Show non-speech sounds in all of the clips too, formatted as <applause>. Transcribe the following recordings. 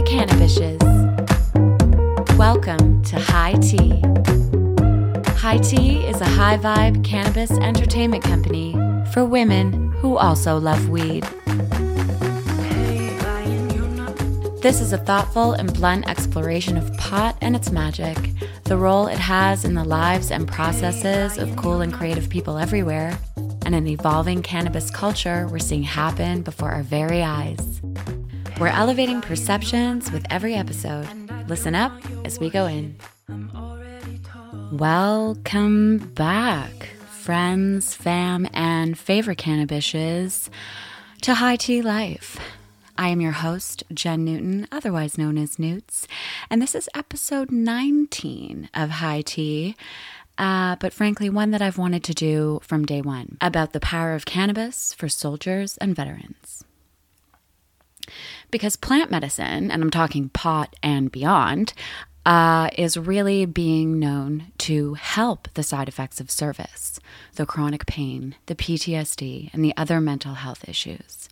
the Cannabishes. Welcome to High Tea. High Tea is a high vibe cannabis entertainment company for women who also love weed. This is a thoughtful and blunt exploration of pot and its magic, the role it has in the lives and processes of cool and creative people everywhere, and an evolving cannabis culture we're seeing happen before our very eyes. We're elevating perceptions with every episode. Listen up as we go in. Welcome back, friends, fam, and favorite cannabishes, to High Tea Life. I am your host, Jen Newton, otherwise known as Newts, and this is episode 19 of High Tea. Uh, but frankly, one that I've wanted to do from day one about the power of cannabis for soldiers and veterans. Because plant medicine, and I'm talking pot and beyond, uh, is really being known to help the side effects of service, the chronic pain, the PTSD, and the other mental health issues.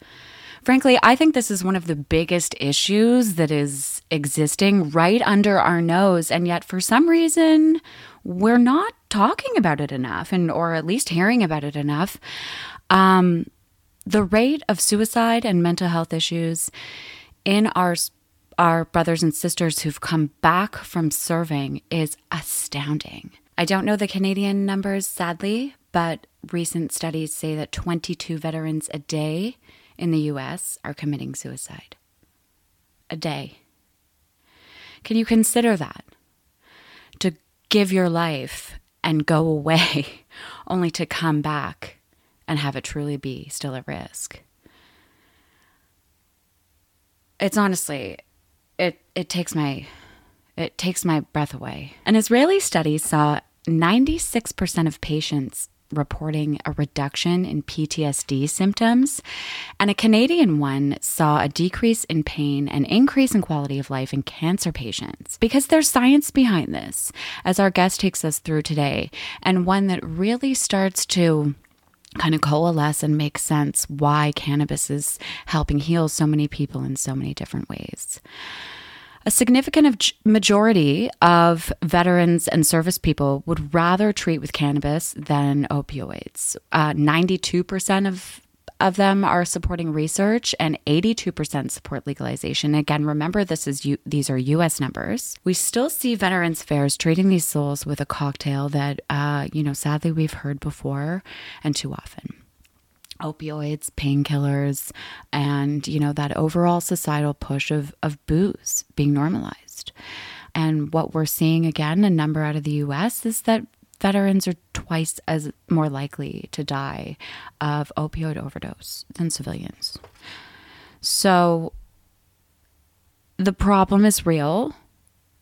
Frankly, I think this is one of the biggest issues that is existing right under our nose, and yet for some reason, we're not talking about it enough, and or at least hearing about it enough. Um, the rate of suicide and mental health issues in our our brothers and sisters who've come back from serving is astounding. I don't know the Canadian numbers, sadly, but recent studies say that 22 veterans a day in the US are committing suicide. A day. Can you consider that? To give your life and go away <laughs> only to come back and have it truly be still at risk. It's honestly it it takes my it takes my breath away. An Israeli study saw 96% of patients reporting a reduction in PTSD symptoms, and a Canadian one saw a decrease in pain and increase in quality of life in cancer patients. Because there's science behind this, as our guest takes us through today, and one that really starts to kind of coalesce and make sense why cannabis is helping heal so many people in so many different ways. A significant majority of veterans and service people would rather treat with cannabis than opioids. Uh, 92% of of them are supporting research and 82% support legalization. Again, remember this is U- these are US numbers. We still see Veterans Affairs treating these souls with a cocktail that uh, you know, sadly we've heard before and too often opioids, painkillers, and you know that overall societal push of of booze being normalized. And what we're seeing again, a number out of the US is that veterans are twice as more likely to die of opioid overdose than civilians. So the problem is real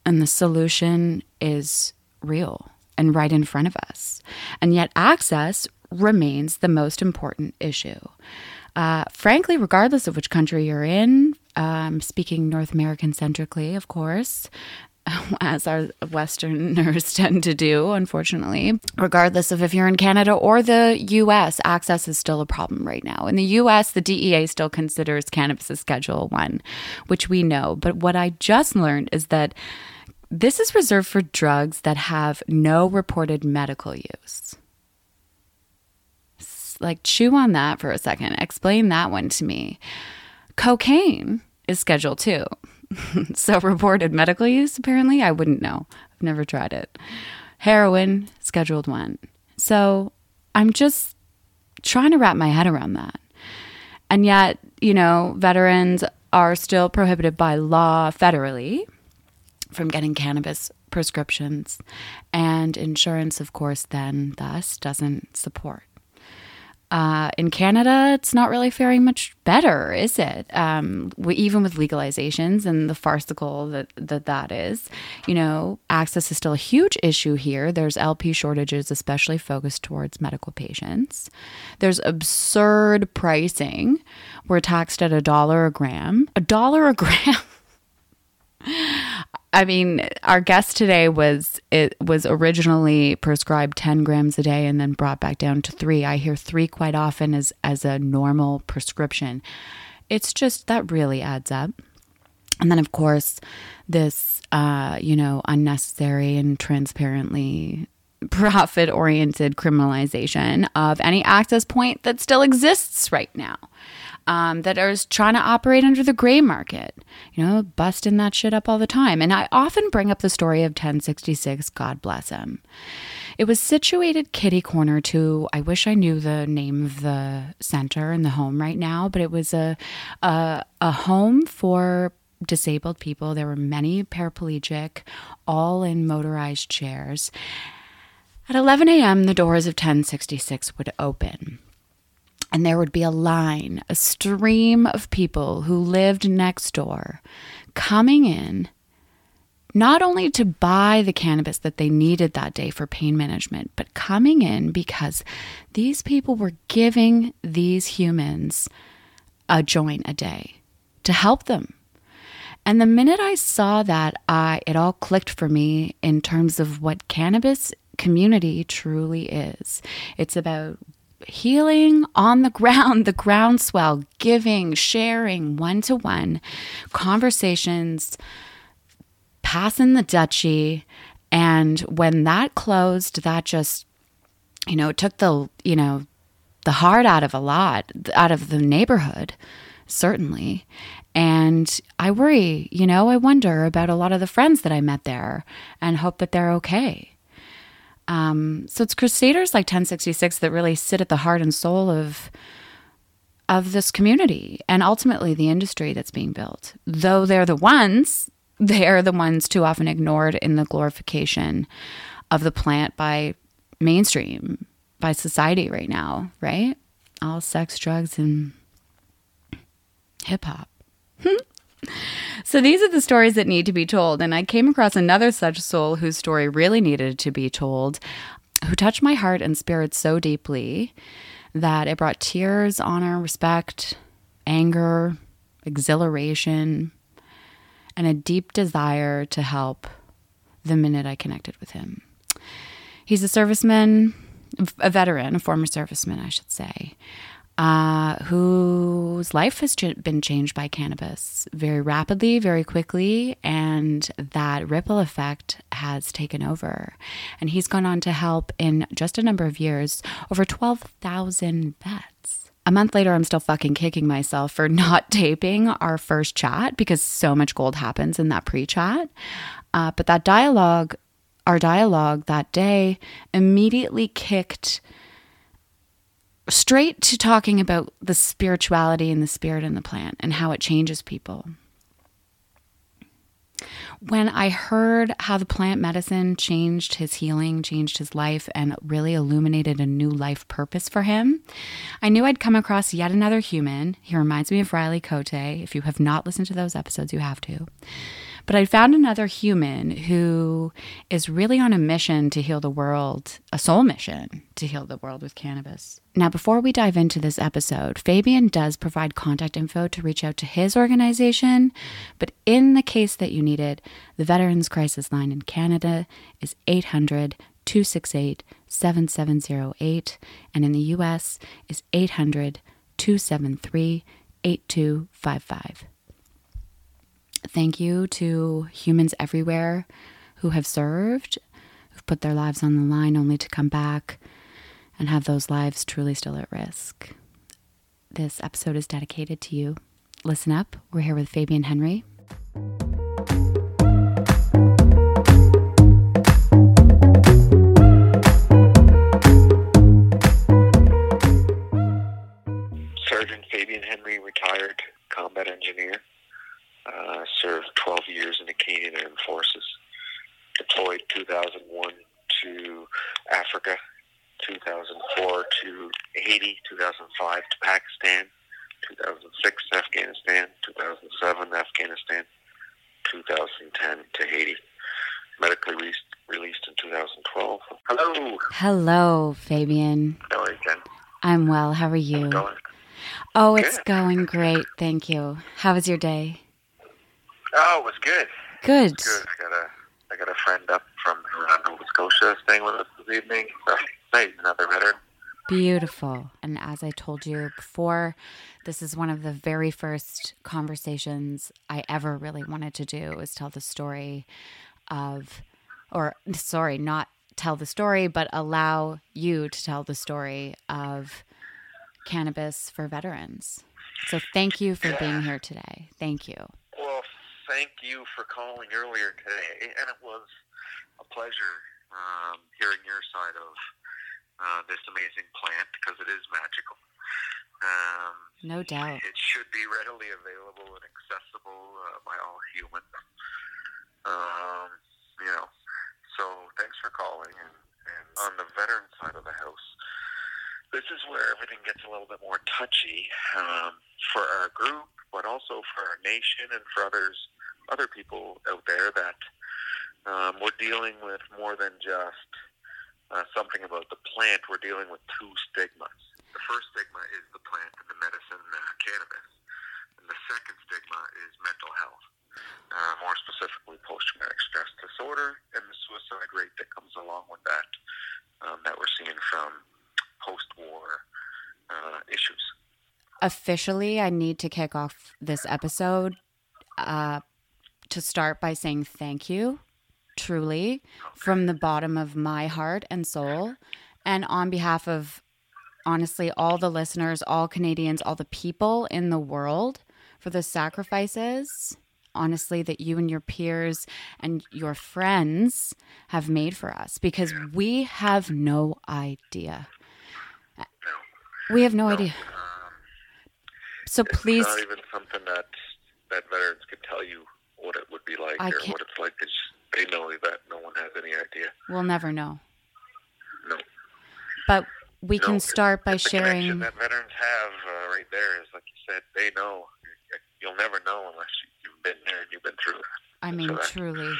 and the solution is real and right in front of us. And yet access remains the most important issue. Uh, frankly, regardless of which country you're in, um, speaking North American centrically, of course, <laughs> as our Westerners <laughs> tend to do, unfortunately. Regardless of if you're in Canada or the US, access is still a problem right now. In the US, the DEA still considers cannabis a Schedule 1, which we know. But what I just learned is that this is reserved for drugs that have no reported medical use like chew on that for a second. Explain that one to me. Cocaine is Schedule 2. <laughs> so reported medical use apparently I wouldn't know. I've never tried it. Heroin scheduled 1. So I'm just trying to wrap my head around that. And yet, you know, veterans are still prohibited by law federally from getting cannabis prescriptions and insurance of course then thus doesn't support uh, in Canada, it's not really faring much better, is it? Um, we, even with legalizations and the farcical that, that that is, you know, access is still a huge issue here. There's LP shortages, especially focused towards medical patients. There's absurd pricing. We're taxed at a dollar a gram. A dollar a <laughs> gram. I mean, our guest today was it was originally prescribed 10 grams a day and then brought back down to 3. I hear 3 quite often as as a normal prescription. It's just that really adds up. And then, of course, this, uh, you know, unnecessary and transparently profit oriented criminalization of any access point that still exists right now. Um, that is trying to operate under the gray market, you know, busting that shit up all the time. And I often bring up the story of 1066, God bless him. It was situated kitty corner to, I wish I knew the name of the center and the home right now, but it was a, a, a home for disabled people. There were many paraplegic, all in motorized chairs. At 11 a.m., the doors of 1066 would open. And there would be a line, a stream of people who lived next door coming in, not only to buy the cannabis that they needed that day for pain management, but coming in because these people were giving these humans a joint a day to help them. And the minute I saw that, I it all clicked for me in terms of what cannabis community truly is. It's about healing on the ground, <laughs> the groundswell, giving, sharing, one to one, conversations, passing the dutchie. And when that closed, that just, you know, took the, you know, the heart out of a lot, out of the neighborhood, certainly. And I worry, you know, I wonder about a lot of the friends that I met there and hope that they're okay. Um, so it's crusaders like 1066 that really sit at the heart and soul of of this community and ultimately the industry that's being built. Though they're the ones, <laughs> they are the ones too often ignored in the glorification of the plant by mainstream, by society right now, right? All sex, drugs, and hip hop. <laughs> So these are the stories that need to be told. And I came across another such soul whose story really needed to be told, who touched my heart and spirit so deeply that it brought tears, honor, respect, anger, exhilaration, and a deep desire to help the minute I connected with him. He's a serviceman, a veteran, a former serviceman, I should say uh, whose life has ch- been changed by cannabis very rapidly, very quickly, and that ripple effect has taken over. And he's gone on to help in just a number of years over 12,000 vets. A month later, I'm still fucking kicking myself for <laughs> not taping our first chat because so much gold happens in that pre chat. Uh, but that dialogue, our dialogue that day, immediately kicked straight to talking about the spirituality and the spirit in the plant and how it changes people. When I heard how the plant medicine changed his healing, changed his life, and really illuminated a new life purpose for him, I knew I'd come across yet another human. He reminds me of Riley Cote. If you have not listened to those episodes, you have to. But I found another human who is really on a mission to heal the world, a soul mission to heal the world with cannabis. Now, before we dive into this episode, Fabian does provide contact info to reach out to his organization. But in the case that you need it, the Veterans Crisis Line in Canada is 800 268 7708, and in the US is 800 273 8255. Thank you to humans everywhere who have served, who've put their lives on the line only to come back and have those lives truly still at risk. This episode is dedicated to you. Listen up. We're here with Fabian Henry. Sergeant Fabian Henry, retired combat engineer. Uh, served 12 years in the Canadian Armed Forces. Deployed 2001 to Africa, 2004 to Haiti, 2005 to Pakistan, 2006 Afghanistan, 2007 Afghanistan, 2010 to Haiti. Medically re- released in 2012. Hello. Hello, Fabian. How are you, Jen? I'm well. How are you? Going? Oh, it's Good. going great. Thank you. How was your day? Oh, it was good. Good. Good. I got a I got a friend up from Nova Scotia staying with us this evening. So hey, another veteran. Beautiful. And as I told you before, this is one of the very first conversations I ever really wanted to do was tell the story of or sorry, not tell the story, but allow you to tell the story of cannabis for veterans. So thank you for being here today. Thank you. Thank you for calling earlier today, and it was a pleasure um, hearing your side of uh, this amazing plant because it is magical. Um, no doubt. It should be readily available and accessible uh, by all humans. Um, you know, so thanks for calling. And, and on the veteran side of the house, this is where everything gets a little bit more touchy um, for our group, but also for our nation and for others, other people out there that um, we're dealing with more than just uh, something about the plant. We're dealing with two stigmas. The first stigma is the plant and the medicine, uh, cannabis, and the second stigma is mental health. Uh, more specifically, post-traumatic stress disorder and the suicide rate that comes along with that um, that we're seeing from post-war uh, issues. Officially, I need to kick off this episode uh, to start by saying thank you, truly, from the bottom of my heart and soul, and on behalf of honestly all the listeners, all Canadians, all the people in the world for the sacrifices honestly that you and your peers and your friends have made for us because we have no idea. We have no, No, idea. Um, So it's please, not even something that that veterans could tell you what it would be like I or can't- what it's like. It's, they know that no one has any idea. we'll never know. No. But we No, can start by it's the sharing. that veterans have uh, right there is like you said. They know. You'll never know unless you've been there and you've been through it. I mean, So truly.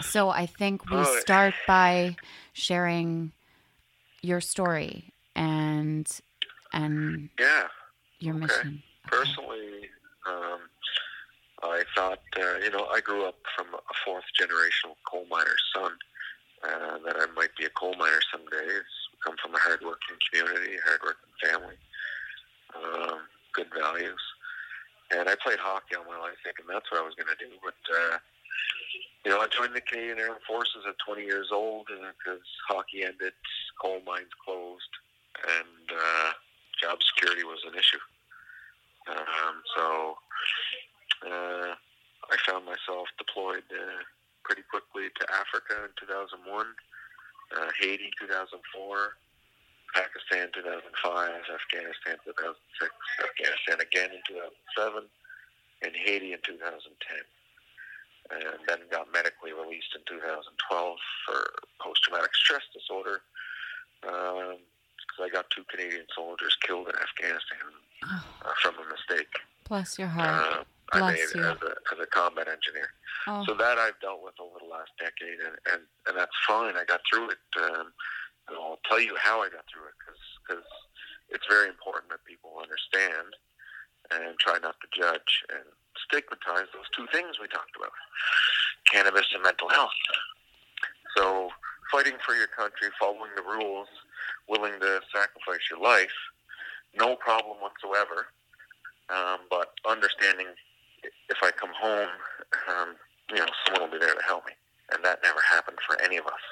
So I think we Oh, start by sharing your story and and Yeah. your Okay. mission. Personally, um, I thought, uh, you know, I grew up from a fourth generational coal miner's son, uh, that I might be a coal miner someday. It's come from a hardworking community, hardworking family, um, good values. And I played hockey all my life thinking that's what I was going to do. But, uh, you know, I joined the Canadian Armed Forces at 20 years old because hockey ended, coal mines closed, and uh, job security was an issue. Um, so uh, I found myself deployed uh, pretty quickly to Africa in 2001, uh, Haiti 2004, Pakistan 2005, Afghanistan 2006, Afghanistan again in 2007, and Haiti in 2010. And then got medically released in 2012 for post-traumatic stress disorder because I got two Canadian soldiers killed in Afghanistan Oh, uh, from a mistake bless your heart. uh, I Bless made you. as a, as a combat engineer. Oh, So that I've dealt with over the last decade, and, and, and that's fine. I got through it. Um, and I'll tell you how I got through it because it's very important that people understand and try not to judge and stigmatize those two things we talked about cannabis and mental health. So, fighting for your country, following the rules, willing to sacrifice your life, no problem whatsoever. Um, but understanding if I come home, um, you know, someone will be there to help me. And that never happened for any of us.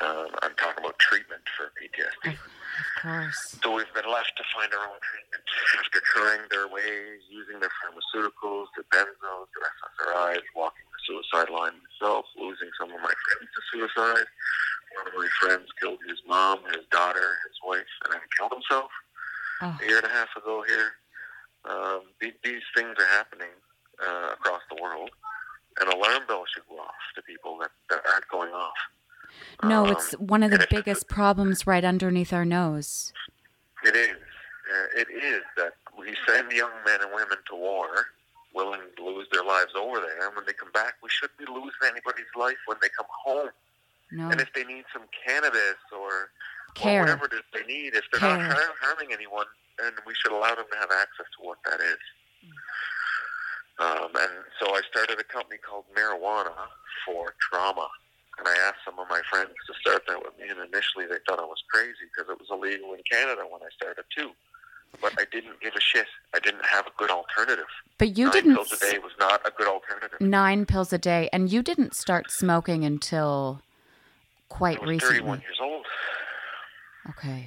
Um, I'm talking about treatment for PTSD. of course. So we've been left to find our own treatment after trying their ways, using their pharmaceuticals, their benzos, their SSRIs, walking suicide line myself, losing some of my friends to suicide. One of my friends killed his mom, his daughter, his wife, and then killed himself Oh, a year and a half ago here. Um, these, these things are happening uh, across the world. An alarm bell should go off to people that, that aren't going off. no, Um, it's one of the and if it's- biggest problems right underneath our nose. It is. Uh, it is that we send young men and women to war, willing to lose their lives over there, and when they come back, we shouldn't be losing anybody's life when they come home. No And if they need some cannabis or, or whatever it is they need, if they're Care. not har- harming anyone, then we should allow them to have access to what that is. Um, and so I started a company called Marijuana for Trauma. And I asked some of my friends to start that with me, and initially they thought I was crazy because it was illegal in Canada when I started too. But I didn't give a shit. I didn't have a good alternative. But you Nine didn't pills a day was not a good alternative. nine pills a day, and you didn't start smoking until quite I was recently. 31 years old. Okay.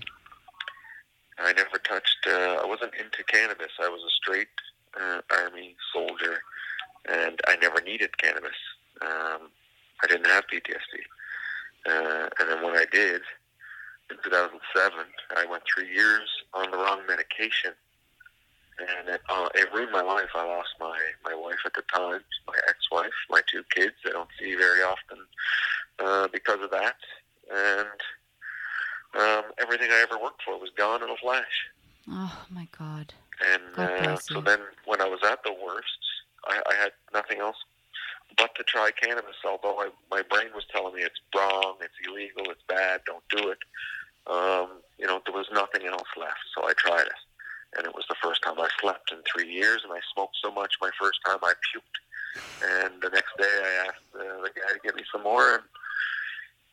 I never touched. Uh, I wasn't into cannabis. I was a straight uh, army soldier, and I never needed cannabis. Um, I didn't have PTSD, uh, and then when I did, in 2007, I went three years on the wrong medication, and it, uh, it ruined my life. I lost my my wife at the time, my ex-wife, my two kids. I don't see very often uh, because of that, and um, everything I ever worked for was gone in a flash. Oh my God. And God uh, so then, when I was at the worst, I, I had nothing else but to try cannabis. Although my brain was telling me it's wrong, it's illegal, it's bad, don't do it. Um, you know, there was nothing else left, so I tried it. And it was the first time I slept in three years, and I smoked so much. My first time, I puked. And the next day, I asked uh, the guy to give me some more. And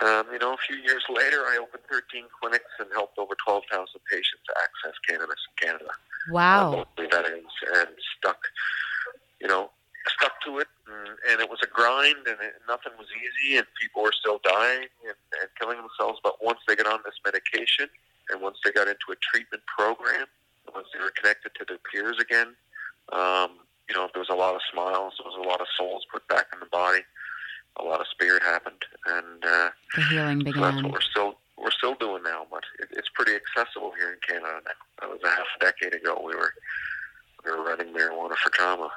um, you know, a few years later, I opened 13 clinics and helped over 12,000 patients access cannabis in Canada Wow. uh, mostly veterans, and stuck, you know, stuck to it. And, and it was a grind, and it, nothing was easy, and people were still dying and, and killing themselves. But once they got on this medication, and once they got into a treatment program, once they were connected to their peers again, um, you know, there was a lot of smiles, there was a lot of souls put back in the body, a lot of spirit happened, and uh, The healing so that's what we're still we're still doing now, but it, it's pretty accessible here in Canada now. That was a half a decade ago. We were we were running marijuana for trauma.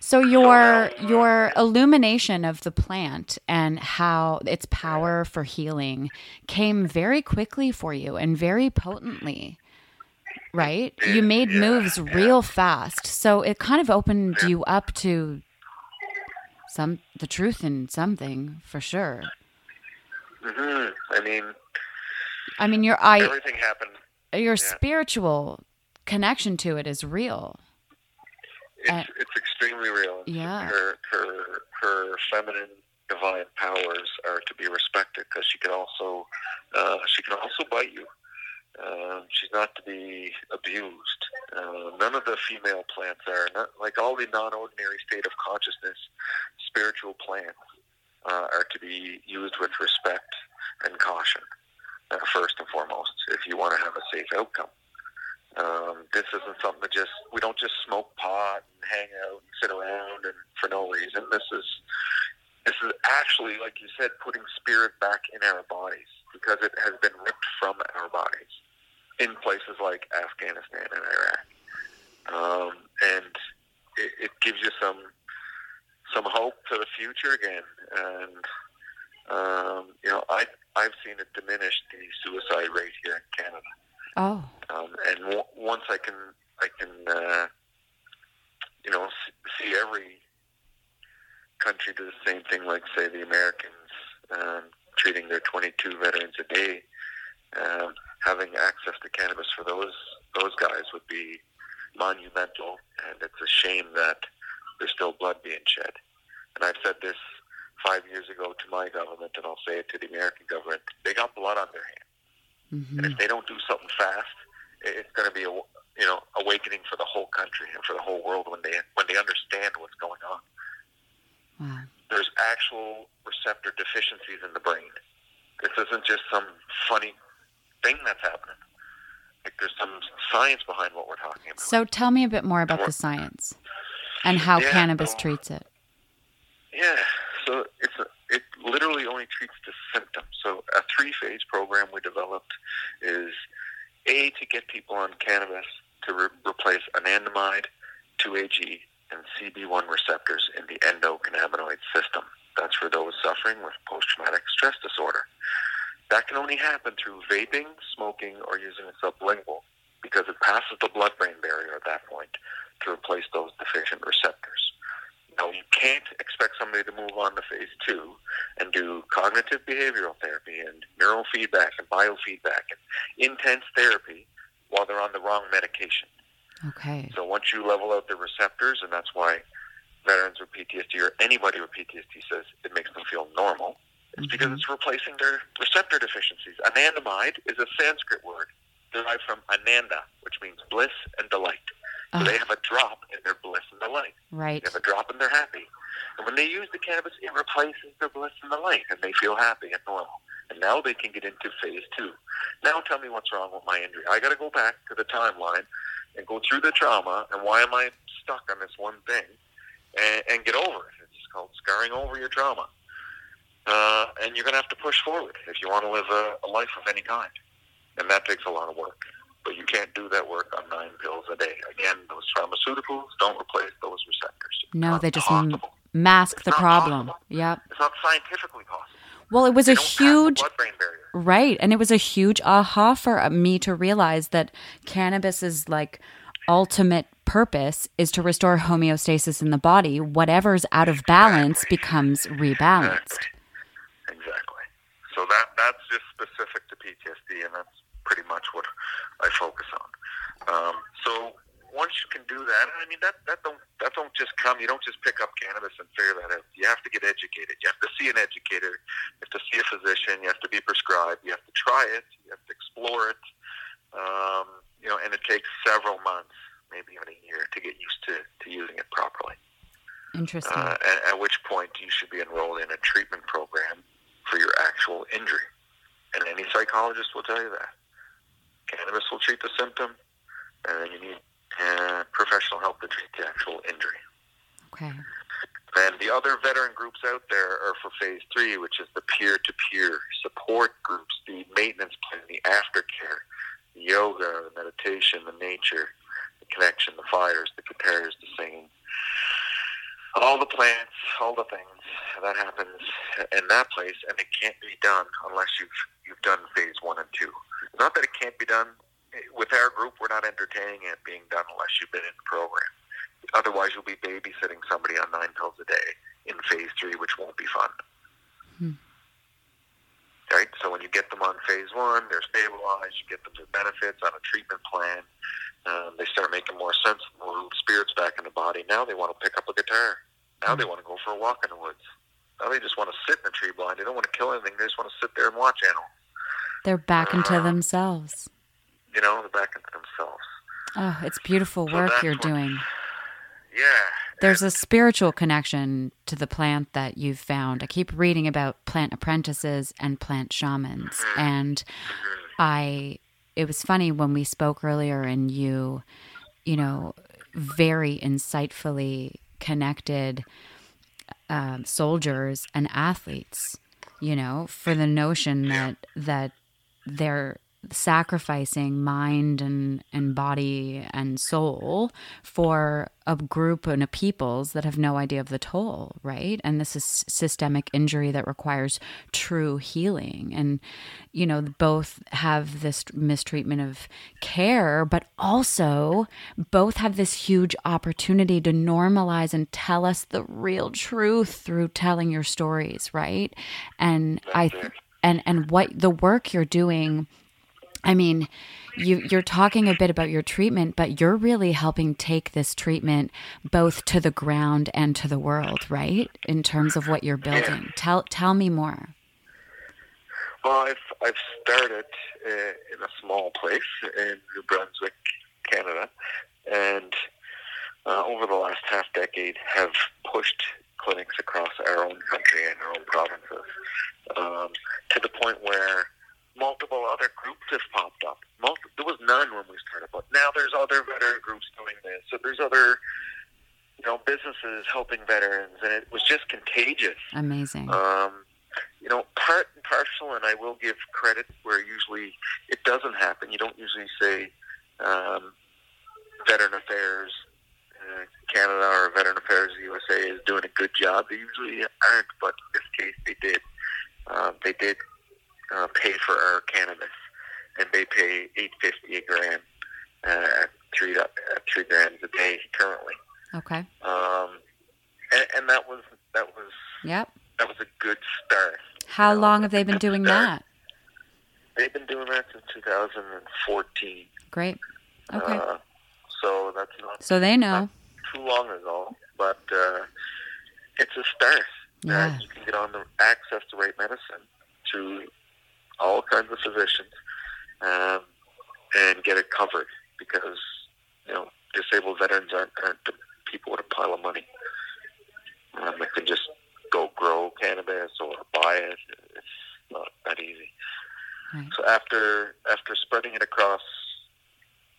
So your your illumination of the plant and how its power for healing came very quickly for you and very potently. Right? You made Yeah, moves yeah. real fast. So it kind of opened you up to some the truth in something for sure. hmm I mean, I mean your I everything happened. your spiritual connection to it is real. It's Uh, it's extremely real. Yeah. Her her her feminine divine powers are to be respected because she can also uh, she can also bite you. Um, she's not to be abused. Uh, none of the female plants are. Not, like all the non-ordinary state of consciousness, spiritual plants uh, are to be used with respect and caution, uh, first and foremost, if you want to have a safe outcome. Um, this isn't something that just we don't just smoke pot and hang out and sit around and for no reason. This is this is actually, like you said, putting spirit back in our bodies because it has been ripped from our bodies in places like Afghanistan and Iraq, um, and it, it gives you some some hope for the future again. And um, you know, I I've seen it diminish the suicide rate here in Canada. Oh. Um, and w- once I can, I can, uh, you know, see every country do the same thing, like say the Americans um, treating their 22 veterans a day. Um, having access to cannabis for those those guys would be monumental, and it's a shame that there's still blood being shed. And I've said this five years ago to my government, and I'll say it to the American government. They got blood on their hands. Hmm And if they don't do something fast, it's going to be a you know awakening for the whole country and for the whole world when they when they understand what's going on. Wow. There's actual receptor deficiencies in the brain. This isn't just some funny thing that's happening. Like there's some science behind what we're talking about. So tell me a bit more about the science and how Yeah, cannabis well- treats it. Yeah, so it's a, it literally only treats the symptoms. So a three phase program we developed is a to get people on cannabis to re- replace anandamide, 2AG, and CB1 receptors in the endocannabinoid system. That's for those suffering with post traumatic stress disorder. That can only happen through vaping, smoking, or using a sublingual because it passes the blood brain barrier at that point to replace those deficient receptors. Now, you can't expect somebody to move on to phase two cognitive behavioral therapy and neurofeedback and biofeedback and intense therapy while they're on the wrong medication. Okay. So once you level out the receptors, and that's why veterans with PTSD or anybody with PTSD says it makes them feel normal, it's mm-hmm. because it's replacing their receptor deficiencies. Anandamide is a Sanskrit word derived from ananda, which means bliss and delight. So they have a drop in their bliss and delight. Right. They have a drop and they're happy. They use the cannabis, it replaces their bliss and delight, and they feel happy and normal. And now they can get into phase two. Now tell me what's wrong with my injury. I got to go back to the timeline and go through the trauma, and why am I stuck on this one thing, and, and get over it. It's called scarring over your trauma. Uh, and you're going to have to push forward if you want to live a, a life of any kind. And that takes a lot of work. But you can't do that work on nine pills a day. Again, those pharmaceuticals don't replace those receptors. No, they just m- mask the problem. Possible. Yep. It's not scientifically possible. Well, it was they a huge right, and it was a huge aha for me to realize that cannabis's like ultimate purpose is to restore homeostasis in the body. Whatever's out of balance exactly. becomes rebalanced. Exactly. exactly. So that that's just specific to PTSD, and that's pretty much what I focus on. Um, so once you can do that, I mean that that don't that don't just come. You don't just pick up cannabis and figure that out. You have to get educated. You have to see an educator. You have to see a physician. You have to be prescribed. You have to try it. You have to explore it. Um, you know, and it takes several months, maybe even a year, to get used to, to using it properly. Interesting. Uh, at, at which point you should be enrolled in a treatment program for your actual injury. And any psychologist will tell you that. Cannabis will treat the symptom, and then you need uh, professional help to treat the actual injury. Okay. And the other veteran groups out there are for phase three, which is the peer to peer support groups, the maintenance plan, the aftercare, the yoga, the meditation, the nature, the connection, the fires, the guitars, the singing. All the plants, all the things that happens in that place, and it can't be done unless you've you've done phase one and two. Not that it can't be done with our group, we're not entertaining it being done unless you've been in the program. Otherwise, you'll be babysitting somebody on nine pills a day in phase three, which won't be fun. Hmm. Right? So when you get them on phase one, they're stabilized, you get them their benefits on a treatment plan. Um, they start making more sense, more spirits back in the body. Now they want to pick up a guitar. Now hmm. they want to go for a walk in the woods. Now they just want to sit in a tree blind. They don't want to kill anything. They just want to sit there and watch animals. They're back into uh, themselves you know, the back into themselves. Oh, it's beautiful work so you're what, doing. Yeah. There's a spiritual connection to the plant that you've found. I keep reading about plant apprentices and plant shamans. Mm-hmm. And mm-hmm. I, it was funny when we spoke earlier and you, you know, very insightfully connected um, soldiers and athletes, you know, for the notion that, that they're sacrificing mind and, and body and soul for a group and a peoples that have no idea of the toll, right? And this is systemic injury that requires true healing. And, you know, both have this mistreatment of care, but also both have this huge opportunity to normalize and tell us the real truth through telling your stories, right? And I, and, and what the work you're doing I mean, you, you're talking a bit about your treatment, but you're really helping take this treatment both to the ground and to the world, right? In terms of what you're building. Yeah. Tell tell me more. Well, I've I've started uh, in a small place in New Brunswick, Canada, and uh, over the last half decade have pushed clinics across our own country and our own provinces um, to the point where multiple other groups have popped up. Multi- there was none when we started, but now there's other veteran groups doing this. So there's other, you know, businesses helping veterans, and it was just contagious. Amazing. Um, you know, part and parcel, and I will give credit where usually it doesn't happen. You don't usually say um, Veteran Affairs uh, Canada or Veteran Affairs USA is doing a good job. They usually aren't, but in this case, they did. Uh, they did uh, pay for our cannabis, and they pay eight fifty a gram, uh, three uh, three grams a day currently. Okay. Um, and, and that was that was yep that was a good start. How you know, long have they been doing start. that? They've been doing that since 2014. Great. Okay. Uh, so that's not so they know too long ago, but uh, it's a start. Yeah. That you can get on the access to right medicine to all kinds of physicians um, and get it covered because you know disabled veterans aren't, aren't people with a pile of money. Um, they can just go grow cannabis or buy it. It's not that easy. Right. So after after spreading it across,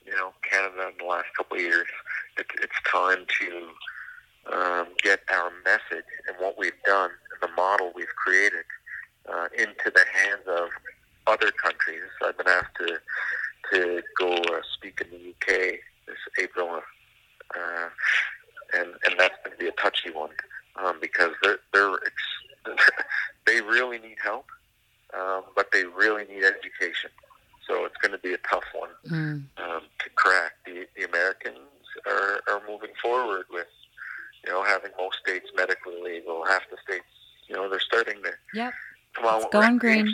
you know, Canada in the last couple of years, it, it's time to um, get our message and what we've done and the model we've created uh, into the hands other countries. I've been asked to to go uh, speak in the UK this April, uh, and and that's going to be a touchy one um, because they're they're ex- <laughs> they really need help, um, but they really need education. So it's going to be a tough one Mm. um, to crack. The, the Americans are, are moving forward with, you know, having most states medically legal. Half the states, you know, they're starting to Yep. come out It's with going green.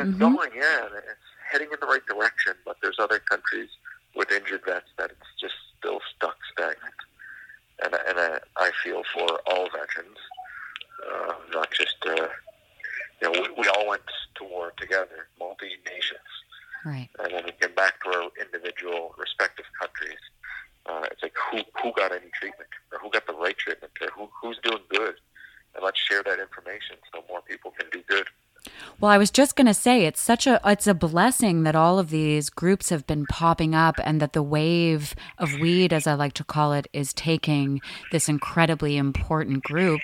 And CBD, and, and it's Mhm. going, yeah, and it's heading in the right direction. But there's other countries with injured vets that it's just still stuck stagnant. And, and I, I feel for all veterans, uh, not just, uh, you know, we, we all went to war together, multi nations Right. and when we get back to our individual respective countries, uh, it's like who who got any treatment or who got the right treatment or who who's doing good, and let's share that information so more people can do good. Well, I was just going to say it's such a it's a blessing that all of these groups have been popping up and that the wave of weed as I like to call it is taking this incredibly important group.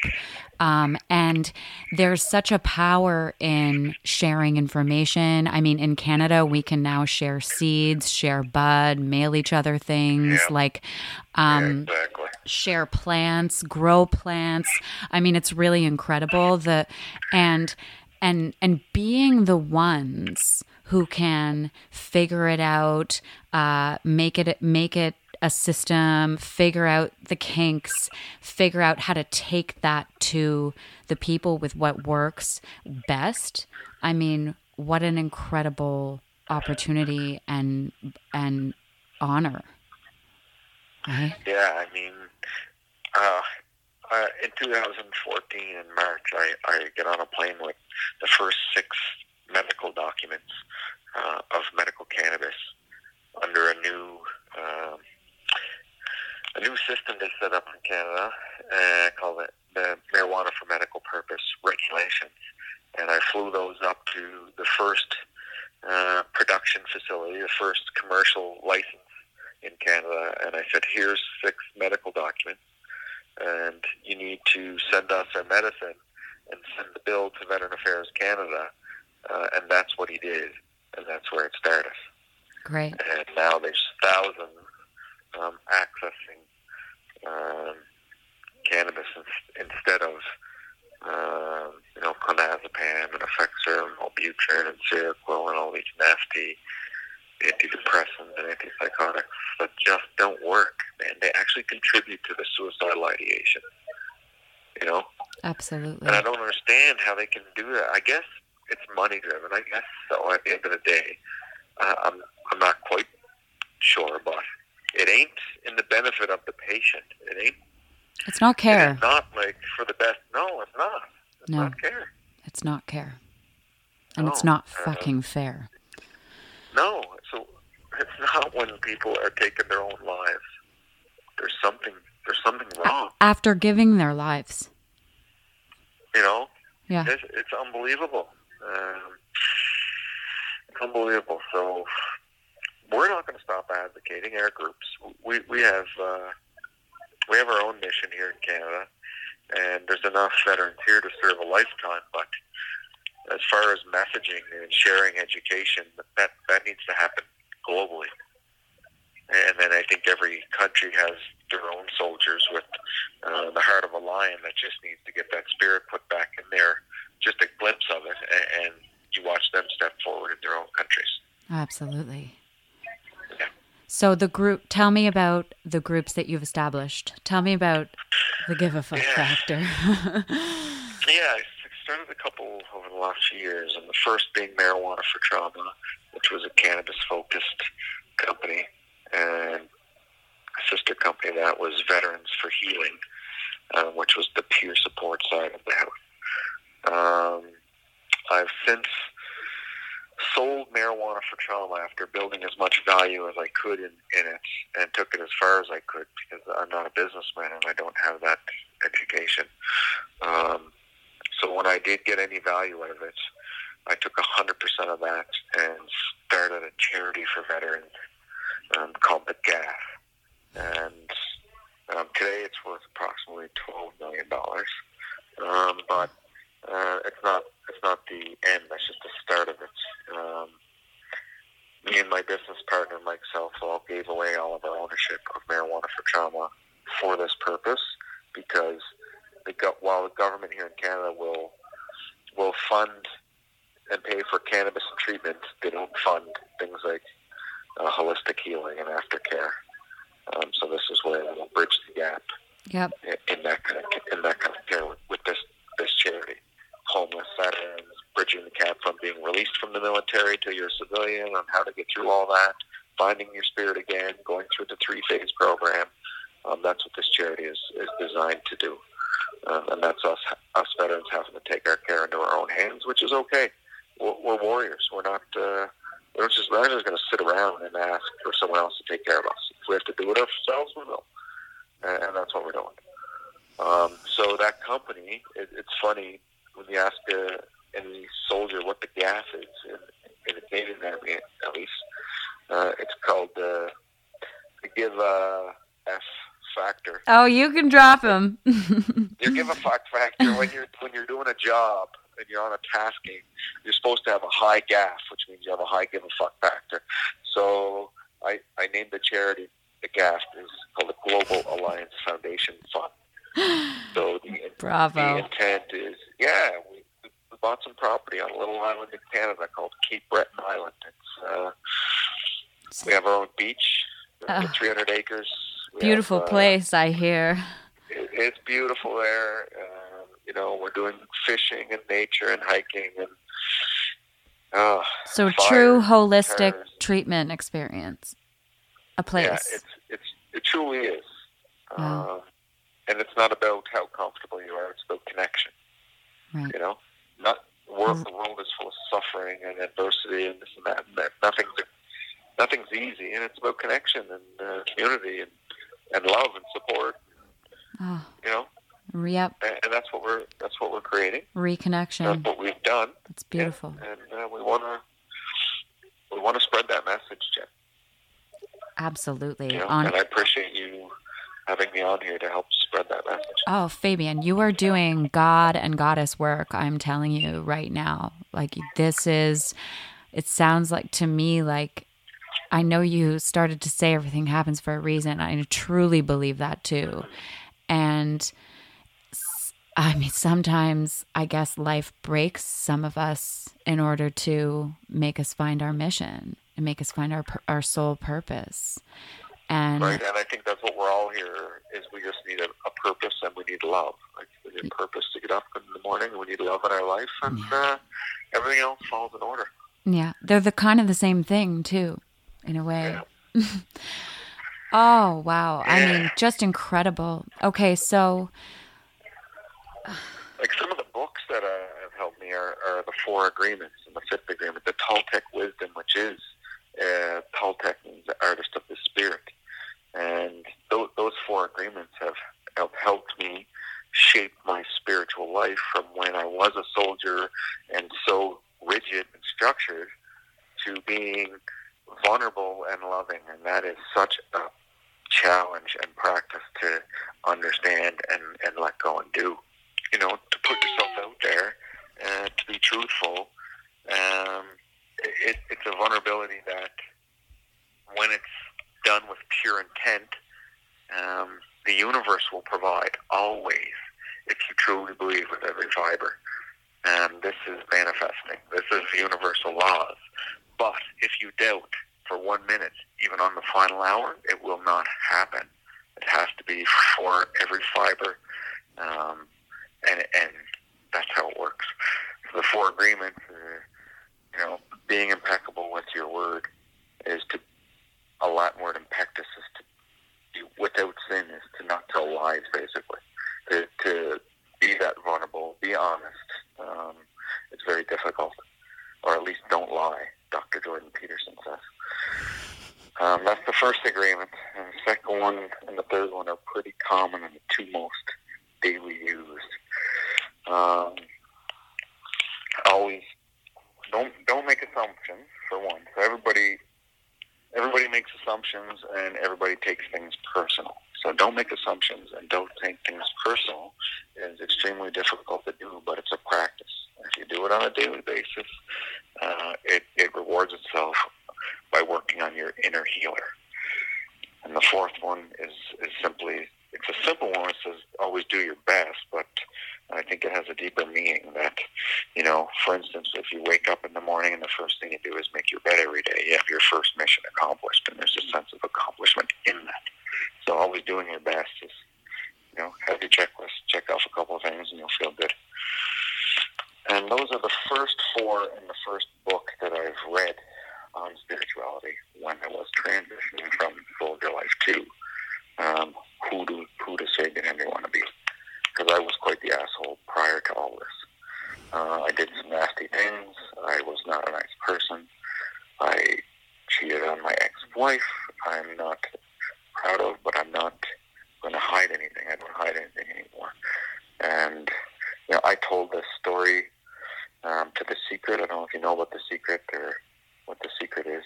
Um, and there's such a power in sharing information. I mean, in Canada, we can now share seeds, share bud, mail each other things Yeah. like um, yeah, exactly. share plants, grow plants. I mean, it's really incredible. The and and and being the ones who can figure it out, uh, make it make it a system, figure out the kinks, figure out how to take that to the people with what works best. I mean, what an incredible opportunity and and honor. Right? Yeah, I mean, uh, uh, in 2014 in March, I, I get on a plane with the first six medical documents uh, of medical cannabis under a new um, a new system they set up in Canada uh, called it the Marijuana for Medical Purpose regulations, and I flew those up to the first uh, production facility, the first commercial license in Canada, and I said, "Here's six medical documents, and you need to send us our medicine and send the bill to Veteran Affairs Canada." Uh, and that's what he did, and that's where it started. Great. And now there's thousands um, accessing um, cannabis in, instead of um, you know clonazepam and Effexor and Wellbutrin and Seroquel and all these nasty antidepressants and antipsychotics that just don't work, man. They actually contribute to the suicidal ideation. You know, Absolutely. and I don't understand how they can do that. I guess it's money driven. I guess so. At the end of the day, uh, I'm I'm not quite sure, but it ain't in the benefit of the patient. It ain't. It's not care. is not like for the best. No, it's not. It's No. not care. It's not care. And it's No, not uh, fucking fair. No. So it's not when people are taking their own lives. There's something. There's something wrong. After giving their lives. You know. Yeah. It's, it's unbelievable. Um, it's unbelievable. So we're not going to stop advocating our groups. We we have uh, we have our own mission here in Canada, and there's enough veterans here to serve a lifetime. But as far as messaging and sharing education, that that needs to happen globally. And then I think every country has their own soldiers with uh, the heart of a lion that just needs to get that spirit put back in there just a glimpse of it, and, and you watch them step forward in their own countries. Absolutely. Yeah. So the group tell me about the groups that you've established. Tell me about the give a fuck Yeah. factor. <laughs> Yeah, I started a couple over last few years, and the first being Marijuana for Trauma, which was a cannabis-focused company, and a sister company that was Veterans for Healing, uh, which was the peer support side of the house. Um, I've since sold marijuana for trauma after building as much value as I could in, in it and took it as far as I could because I'm not a businessman and I don't have that education. Um, so when I did get any value out of it, I took 100% of that and started a charity for veterans um, called the GAF. And um, today it's worth approximately $12 million. Um, but uh, it's not it's not the end. That's just the start of it. Um, me and my business partner Mike Southall gave away all of our ownership of marijuana for trauma for this purpose because the while the government here in Canada will will fund and pay for cannabis and treatment, they don't fund things like uh, holistic healing and aftercare. Um, so this is where we'll bridge the gap. Yep. In, in that kind of in that kind of care with, with this this charity homeless veterans, bridging the gap from being released from the military to you're civilian, on how to get through all that, finding your spirit again, going through the three phase program. Um, that's what this charity is, is designed to do. Um, and that's us, us veterans having to take our care into our own hands, which is okay. We're, we're warriors. We're not, uh, we're just, we're just going to sit around and ask for someone else to take care of us. If we have to do it ourselves, we will. And, and that's what we're doing. Um, so that company, it, it's funny, when you ask uh, any soldier what the GAF is in, in the Canadian Army, at least, uh, it's called uh, the give a F factor. Oh, you can drop him. <laughs> a fuck factor when you're when you're doing a job and you're on a tasking. You're supposed to have a high GAF, which means you have a high give a fuck factor. So I I named the charity the GAF is called the Global Alliance Foundation Fund. So the, Bravo. the intent is, yeah, we, we bought some property on a little island in Canada called Cape Breton Island. It's uh, we have our own beach, uh, 300 acres. We beautiful have, uh, place, I hear. It, it's beautiful there. Uh, you know, we're doing fishing and nature and hiking and. Uh, so true holistic treatment experience. A place. Yeah, it's, it's it truly is. Wow. Um, and it's not about how comfortable you are; it's about connection. Right. You know, not world, the world is full of suffering and adversity and this and that, and that. Nothing's nothing's easy, and it's about connection and uh, community and, and love and support. Oh. You know. Yep. And, and, that's what we're that's what we're creating. Reconnection. That's what we've done. It's beautiful. Yeah. And uh, we want to we want to spread that message, Jen. Absolutely. You know? On- and I appreciate you having me on here to help spread that message. Oh, Fabian, you are doing God and Goddess work. I'm telling you right now. Like, this is, it sounds like to me like, I know you started to say everything happens for a reason. I truly believe that too. And I mean, sometimes I guess life breaks some of us in order to make us find our mission and make us find our our soul purpose. And right, and I think that's what we're all here is we just need a, a purpose and we need love. Like we need purpose to get up in the morning. We need love in our life, and yeah. uh, everything else falls in order. Yeah, they're the kind of the same thing too, in a way. Yeah. <laughs> oh wow! Yeah. I mean, just incredible. Okay, so <sighs> like some of the books that uh, have helped me are, are the Four Agreements and the Fifth Agreement, the Toltec Wisdom, which is uh, Toltec means the artist of the spirit. And those, those four agreements have, have helped me shape my spiritual life from when I was a soldier and so rigid and structured to being vulnerable and loving. And that is such a challenge and practice to understand and, and let go and do. You know, to put yourself out there and to be truthful. Um, it, it's a vulnerability that when it's done with pure intent, um, the universe will provide always if you truly believe with every fiber. And this is manifesting. This is universal laws. But if you doubt for one minute, even on the final hour, it will not happen. It has to be for every fiber, um, and and that's how it works. The four agreements, uh, you know, being impeccable with your word is to a Latin word impectus is to be without sin is to not tell lies basically. To, to be that vulnerable, be honest. Um, it's very difficult, or at least don't lie. Dr. Jordan Peterson says. Um, that's the first agreement. And the second one and the third one are pretty common and the two most daily used. Um, everybody everybody makes assumptions and everybody takes things personal. So don't make assumptions and don't take things personal. It's extremely difficult to do, but it's a practice. If you do it on a daily basis, uh, it, it rewards itself by working on your inner healer. And the fourth one is, is simply, it's a simple one. It says always do your best, but I think it has a deeper meaning that, you know, for instance, if you wake up in the morning and the first thing you do is make your bed every day, you have your first mission accomplished, and there's a sense of accomplishment in that. So always doing your best is, you know, have your checklist, check off a couple of things, and you'll feel good. And those are the first four in the first book that I've read on spirituality when I was transitioning from Soldier Life to um, who to who to say did Henry want to be? Because I was quite the asshole prior to all this. Uh, I did some nasty things. I was not a nice person. I cheated on my ex-wife. I'm not proud of, but I'm not going to hide anything. I don't hide anything anymore. And you know, I told this story um, to The Secret. I don't know if you know about The Secret or what The Secret is.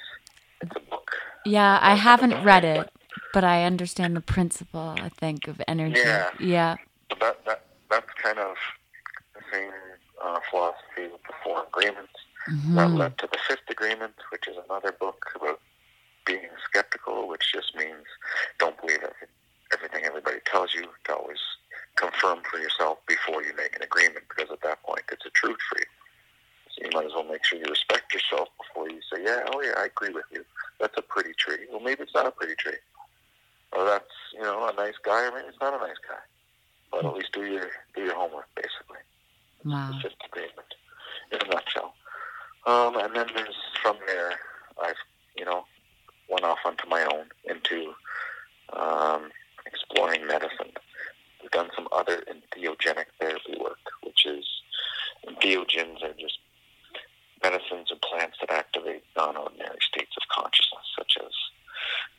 It's a book. Yeah, I haven't read it, but I understand the principle. I think of energy. Yeah. Yeah. So that, that that's kind of the same uh, philosophy with the four agreements. That Mhm. led to the fifth agreement, which is another book about being skeptical, which just means don't believe every, everything everybody tells you. To always confirm for yourself before you make an agreement, because at that point it's a truth for you. So you might as well make sure you respect yourself before you say, "Yeah, oh yeah, I agree with you. That's a pretty tree." Well, maybe it's not a pretty tree, or that's you know a nice guy, or maybe it's not a nice guy. But at least do your do your homework, basically Wow. the fifth agreement in a nutshell. Um, and then there's from there, I've you know went off onto my own into um, exploring medicine. We've done some other entheogenic therapy work, which is entheogens are just medicines and plants that activate non-ordinary states of consciousness, such as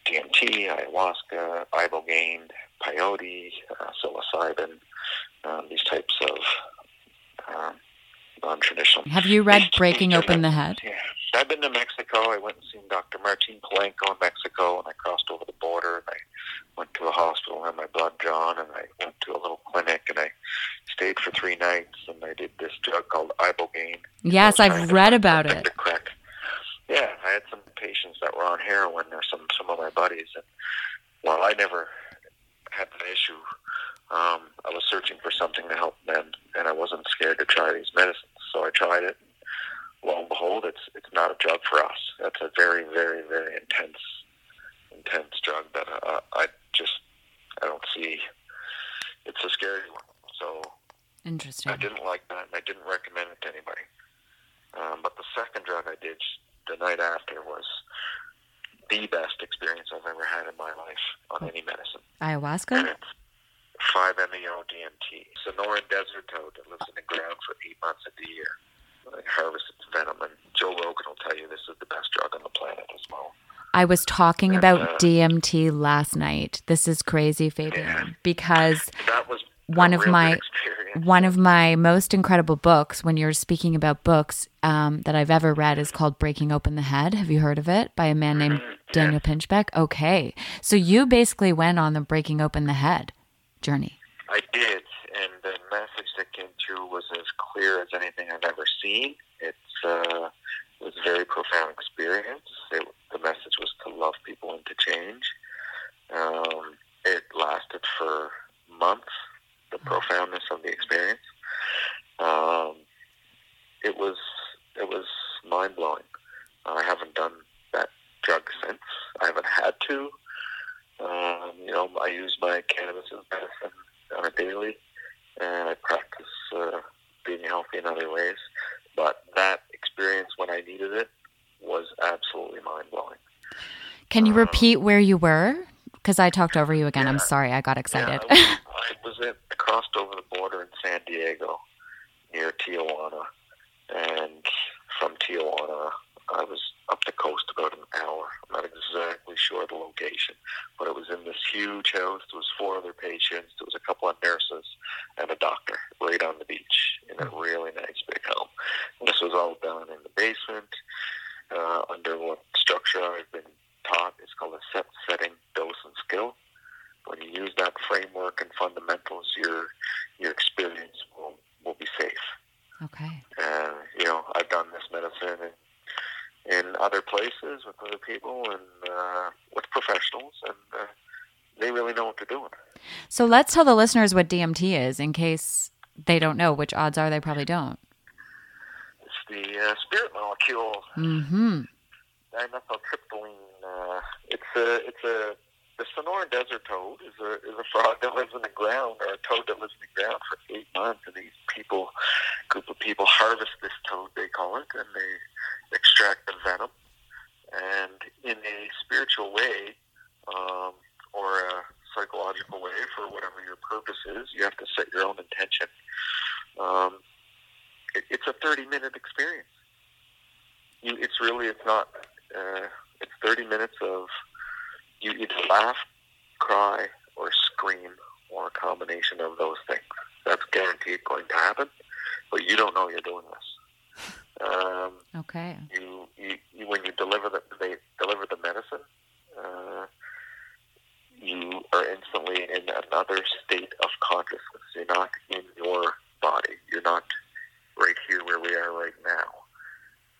DMT, ayahuasca, ibogaine, peyote, uh, psilocybin, um, these types of um, non-traditional. Have you read Breaking Open the Head? Yeah, I've been to Mexico. I went and seen Dr. Martin Polanco in Mexico, and I crossed over the border, and I went to a hospital and had my blood drawn, and I went to a little clinic, and I stayed for three nights, and I did this drug called ibogaine. Yes, I was trying I've read about it. to crack. Yeah, I had some patients that were on heroin. There's some some of my buddies, and while I never had that issue, um, I was searching for something to help them, and I wasn't scared to try these medicines. So I tried it. Lo and behold, it's it's not a drug for us. That's a very, very, very intense, intense drug that uh, I just I don't see. It's a scary one. So Interesting. I didn't like that, and I didn't recommend it to anybody. Um, but the second drug I did the night after was the best experience I've ever had in my life on any medicine. And Ayahuasca? it's 5-MeO DMT. Sonoran desert toad that lives in the ground for eight months of the year. It harvests its venom, and Joe Rogan will tell you this is the best drug on the planet as well. I was talking about uh, DMT last night. This is crazy, Fabian, Yeah. because That was One of my- experience. one of my most incredible books, when you're speaking about books um, that I've ever read, is called Breaking Open the Head. Have you heard of it? By a man named Mhm, Daniel Pinchbeck? Okay. So you basically went on the Breaking Open the Head journey. I did, and the message that came through was as clear as anything I've ever seen. It's uh, it was a very profound experience. It, the message was to love people and to change. Um, it lasted for months. The profoundness of the experience. Um, it was it was mind blowing. I haven't done that drug since. I haven't had to. Um, you know, I use my cannabis as medicine on a daily, and I practice uh, being healthy in other ways. But that experience when I needed it was absolutely mind blowing. Can you Uh, repeat where you were? Because I talked over you again. I'm sorry. I got excited. Yeah, <laughs> I was at, I crossed over the border in San Diego near Tijuana, and from Tijuana I was up the coast about an hour. I'm not exactly sure of the location, but it was in this huge house. There was four other patients. There was a couple of nurses and a doctor right on the beach in a really nice big home. And this was all done in the basement uh, under what structure I've been taught is called a set, setting, dose, and skill. When you use that framework and fundamentals, your your experience will will be safe. Okay. Uh, you know, I've done this medicine in, in other places with other people and uh, with professionals, and uh, they really know what they're doing. So let's tell the listeners what DMT is in case they don't know, which odds are they probably don't. The uh, spirit molecule, Mm-hmm. dimethyltryptamine. Uh, it's a it's a the Sonoran desert toad is a is a frog that lives in the ground or a toad that lives in the ground for eight months, and these people, group of people, harvest this toad they call it, and they extract the venom, and in a spiritual way, um, or a psychological way for whatever your purpose is, you have to set your own intention. Um, it, it's a thirty minute experience. You, it's really it's not. Uh, it's thirty minutes of you either laugh, cry, or scream, or a combination of those things. That's guaranteed going to happen, but you don't know you're doing this. Um, Okay. you, you, you when you deliver the they deliver the medicine, uh, you are instantly in another state of consciousness. You're not in your body. You're not right here where we are right now.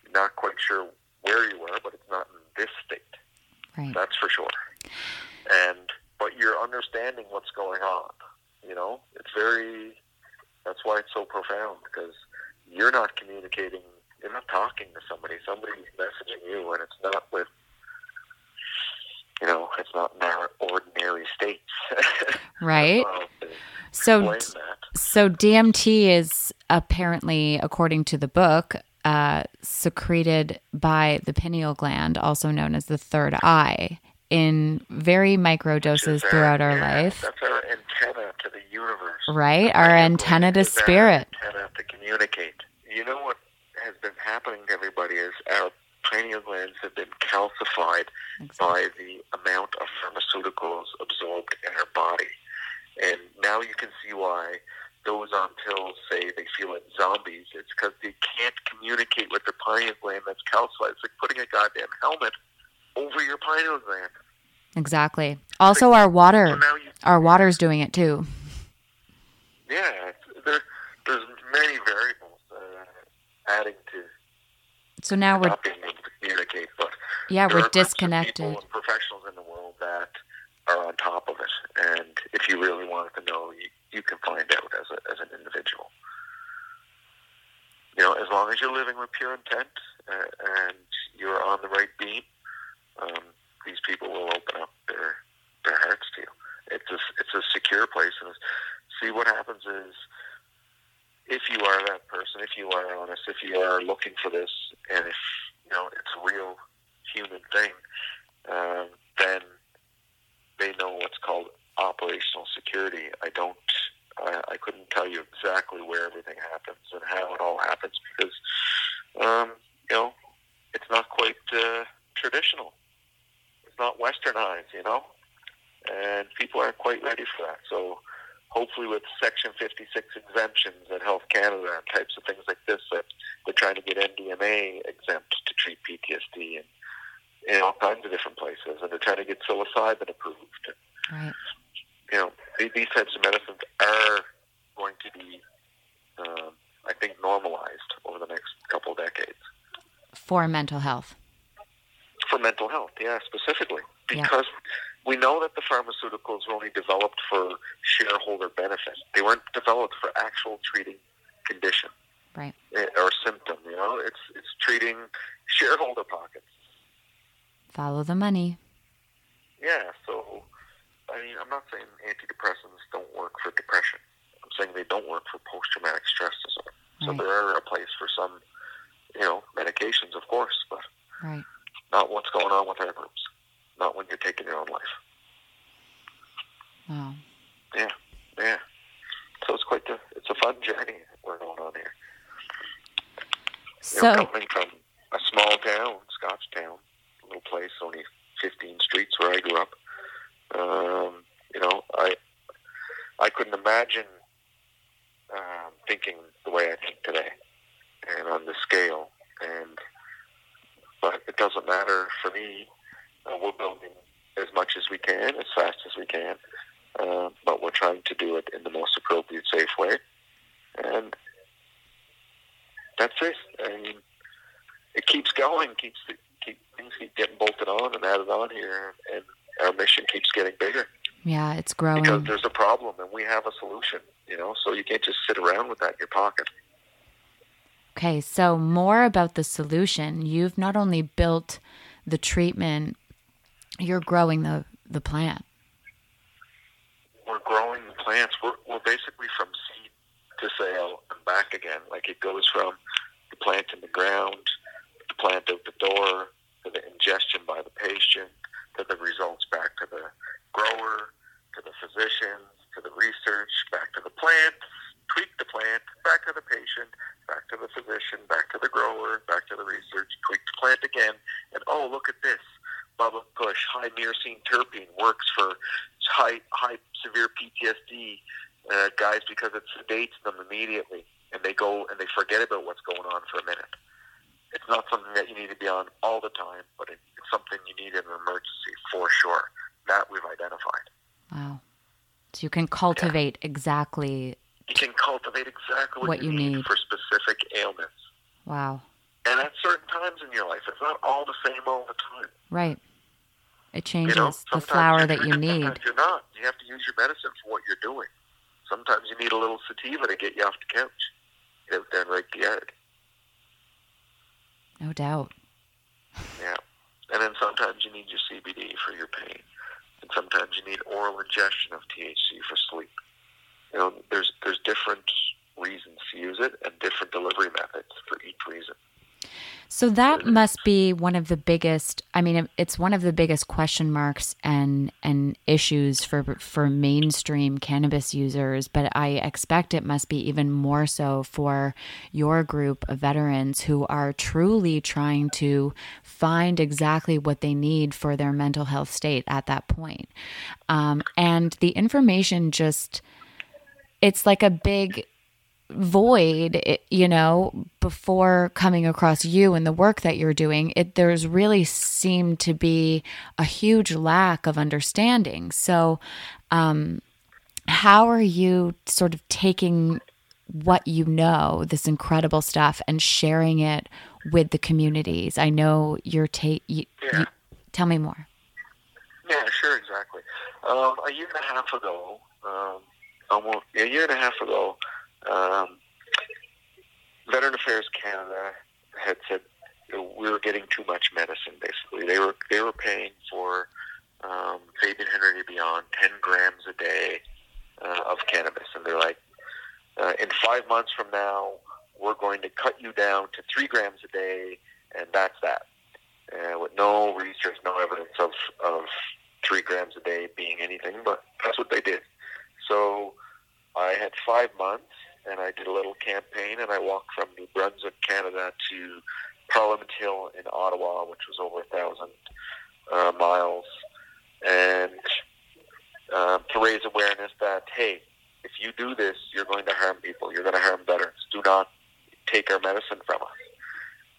You're not quite sure where you are, but it's not in this state. Right. That's for sure. And but you're understanding what's going on. You know, it's very. That's why it's so profound because you're not communicating. You're not talking to somebody. Somebody's messaging you, and it's not with. You know, it's not in our ordinary states. Right. Um, to So explain that. So DMT is apparently, according to the book, uh, secreted by the pineal gland, also known as the third eye, in very micro doses throughout our yeah, life. That's our antenna to the universe. Right? Our antenna to spirit. Antenna to communicate. You know what has been happening to everybody is our pineal glands have been calcified by the amount of pharmaceuticals absorbed in our body. And now you can see why those on pills say they feel like zombies. It's because they can't communicate with the pineal gland that's calcified. It's like putting a goddamn helmet over your pineal gland. Exactly. Also, our water, now you our water's doing it too. Yeah, there, there's many variables uh, adding to So now we're, not being able to communicate, but yeah, there we're are groups of disconnected. Professionals in the world that are on top of it, and if you really wanted to know, you, you can find out as a, as an individual. You know, as long as you're living with pure intent uh, and you're on the right beam, um, these people will open up their their hearts to you. It's a, it's a secure place, and see what happens is if you are that person, if you are honest, if you are looking for this, and if you know it's a real human thing, um, then they know what's called operational security. I don't, I, I couldn't tell you exactly where everything happens and how it all happens because, um, you know, it's not quite uh, traditional. It's not westernized, you know, and people aren't quite ready for that. So hopefully with Section 56 exemptions at Health Canada and types of things like this, that they're trying to get MDMA exempt to treat PTSD and in all kinds of different places, and they're trying to get psilocybin approved. Right. You know, these, these types of medicines are going to be, um, I think, normalized over the next couple of decades For mental health. quite the it's a fun journey we're going on here. So know, coming from a small town, Scottstown, a little place, only 15 streets where I grew up. Um, you know, I I couldn't imagine um, thinking the way I think today, and on the scale. And but it doesn't matter for me. Uh, we're building as much as we can, as fast as we can, uh, but we're trying to do it in the most safe way. And that's it. I mean, it keeps going, keeps keep things keep getting bolted on and added on here, and our mission keeps getting bigger. Yeah, it's growing. Because there's a problem and we have a solution, you know, so you can't just sit around with that in your pocket. Okay, so more about the solution. You've not only built the treatment, you're growing the, the plant. We're growing the plants. We're, we're basically from seed to sale and back again. Like it goes from the plant in the ground, the plant out the door, to the ingestion by the patient, to the results back to the grower, to the physicians, to the research, back to the plant, tweak the plant, back to the patient, back to the physician, back to the grower, back to the research, tweak the plant again, and oh, look at this. Bubba Kush, high myrcene terpene works for high, high severe PTSD uh, guys because it sedates them immediately, and they go and they forget about what's going on for a minute. It's not something that you need to be on all the time, but it's something you need in an emergency for sure. That we've identified. Wow. So you can cultivate yeah. exactly. You can cultivate exactly what, what you, need, need for specific ailments. Wow. And at certain times in your life, it's not all the same all the time. Right. It changes you know, the flower that you <laughs> need. You're not. You have to use your medicine for what you're doing. Sometimes you need a little sativa to get you off the couch. Get out there and rake the yard. No doubt. Yeah. And then sometimes you need your CBD for your pain and sometimes you need oral ingestion of THC for sleep. You know, there's there's different reasons to use it and different delivery methods for each reason. So that must be one of the biggest. I mean, it's one of the biggest question marks and and issues for for mainstream cannabis users. But I expect it must be even more so for your group of veterans who are truly trying to find exactly what they need for their mental health state at that point. Um, and the information just it's like a big void you know before coming across you and the work that you're doing it there's really seemed to be a huge lack of understanding. So um how are you sort of taking what you know this incredible stuff and sharing it with the communities? I know you're take you, yeah. you, tell me more. Yeah sure exactly. Um, a year and a half ago um, almost a year and a half ago um, Veteran Affairs Canada had said we were getting too much medicine. Basically, they were they were paying for um, Fabian Henry Beyond ten grams a day uh, of cannabis, and they're like, uh, in five months from now, we're going to cut you down to three grams a day, and that's that. Uh, with no research, no evidence of, of three grams a day being anything, but that's what they did. So I had five months and I did a little campaign, and I walked from New Brunswick, Canada, to Parliament Hill in Ottawa, which was over a thousand uh, miles, and uh, to raise awareness that hey, if you do this, you're going to harm people. You're going to harm veterans. Do not take our medicine from us.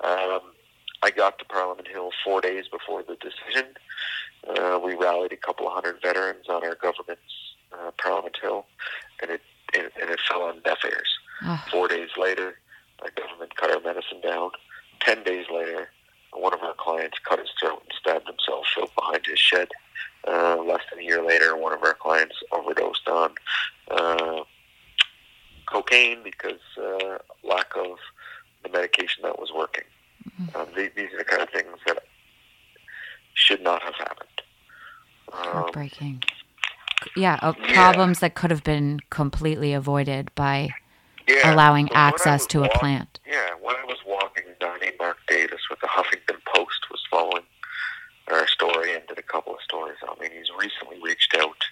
Um, I got to Parliament Hill four days before the decision. Uh, we rallied a couple hundred veterans on our government's uh, Parliament Hill, and it it fell on deaf ears. Oh. Four days later, our government cut our medicine down. Ten days later, one of our clients cut his throat and stabbed himself behind his shed. Uh, less than a year later, one of our clients overdosed on uh, cocaine because uh, lack of the medication that was working. Mm-hmm. Um, these, these are the kind of things that should not have happened. Um, Heartbreaking yeah, uh, yeah, problems that could have been completely avoided by yeah. allowing access to a plant. Yeah, when I was walking, Donnie Mark Davis with the Huffington Post was following our story and did a couple of stories on me. He's recently reached out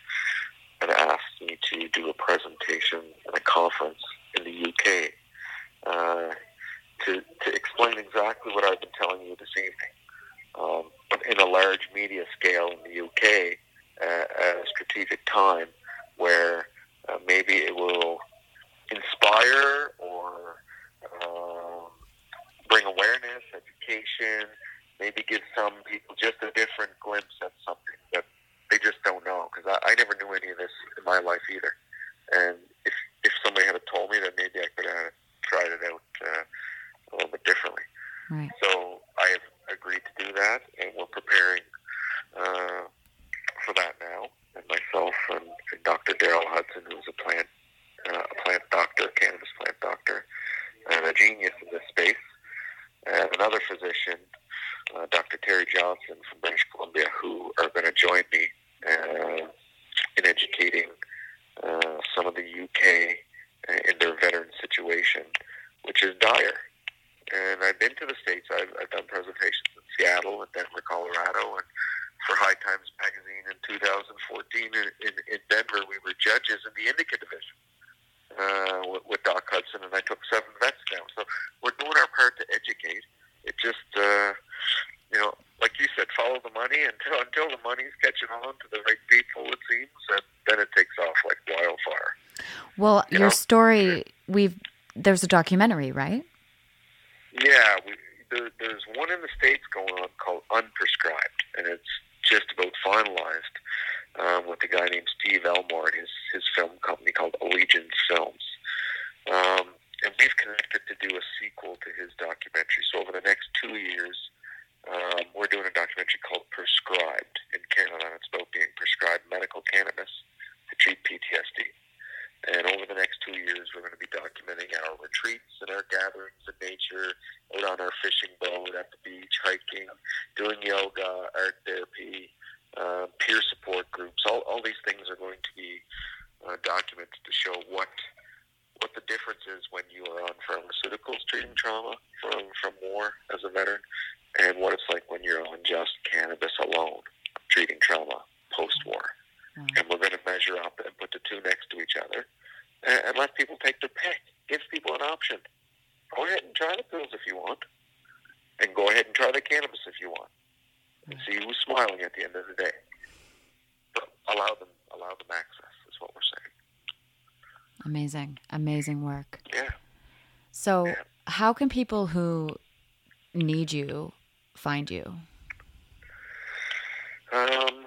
and asked me to do a presentation at a conference in the UK uh, to, to explain exactly what I've been telling you this evening. Um, in a large media scale in the UK, uh, a strategic time where uh, maybe it will inspire or um, bring awareness, education, maybe give some people just a different glimpse at something that they just don't know. Because I, I never knew any of this in my life either. And if if somebody had told me, that maybe I could have tried it out uh, a little bit differently. Right. So I have agreed to do that, and we're preparing uh, for that now. And myself and, and Dr. Daryl Hudson, who's a plant uh, a plant doctor, cannabis plant doctor, and a genius in this space, and another physician, uh, Dr. Terry Johnson from British Columbia, who are going to join me uh, in educating uh, some of the UK uh, in their veteran situation, which is dire. And I've been to the States. I've, I've done presentations in Seattle and Denver, Colorado, and for High Times Magazine in 2014 in, in, in Denver, we were judges in the Indica Division uh, with, with Doc Hudson, and I took seven vets down. So we're doing our part to educate. It just, uh, you know, like you said, follow the money until <laughs> until the money's catching on to the right people. It seems, and then it takes off like wildfire. Well, you your know? story, we've there's a documentary, right? Yeah, we, there, there's one in the states going on called Unprescribed, and it's just about finalized um, with a guy named Steve Elmore and his his film company called Allegiance Films. Um, and we've connected to do a sequel to his documentary. So over the next two years, um, we're doing a documentary called Prescribed in Canada, and it's about being prescribed medical cannabis to treat PTSD. And over the next two years, we're going to be documenting our retreats and our gatherings in nature, out on our fishing boat, at the beach, hiking, doing yoga, art therapy, uh, peer support groups. All, all these things are going to be uh, documented to show what what the difference is when you are on pharmaceuticals treating trauma from from war as a veteran, and what it's like when you're on just cannabis alone treating trauma post war. Mm-hmm. And we're going to measure up and put the two next to each other and, and let people take their pick. Give people an option. Go ahead and try the pills if you want, and go ahead and try the cannabis if you want, and see who's smiling at the end of the day. But allow them, allow them access is what we're saying. Amazing, amazing work. Yeah. So, yeah. how can people who need you find you? Um,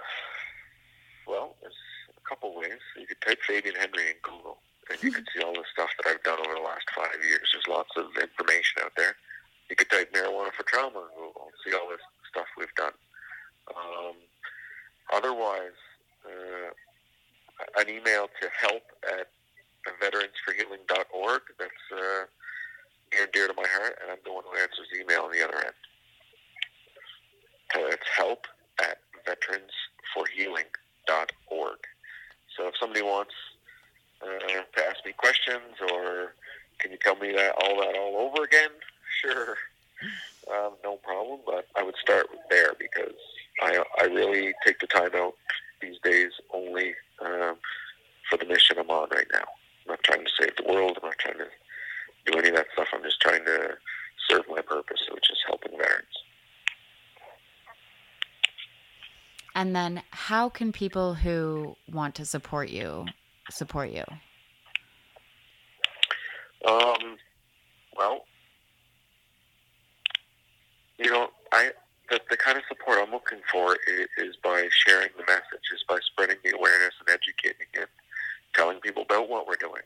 well, there's a couple ways. You could type Fabian Henry in Google, and you can see all the stuff that I've done over the last five years. There's lots of information out there. You could type marijuana for trauma in Google and see all this stuff we've done. Um, otherwise, uh, an email to help at veteransforhealing.org. That's uh, near and dear to my heart, and I'm the one who answers email on the other end. So it's help at veteransforhealing.org. So if somebody wants uh, to ask me questions or can you tell me that all that all over again? Sure, um, no problem. But I would start there because I I really take the time out these days only um, for the mission I'm on right now. I'm not trying to save the world. I'm not trying to do any of that stuff. I'm just trying to serve my purpose, which is helping veterans. And then, how can people who want to support you support you? Um, well, you know, I the, the kind of support I'm looking for is, is by sharing the message, is by spreading the awareness and educating and telling people about what we're doing.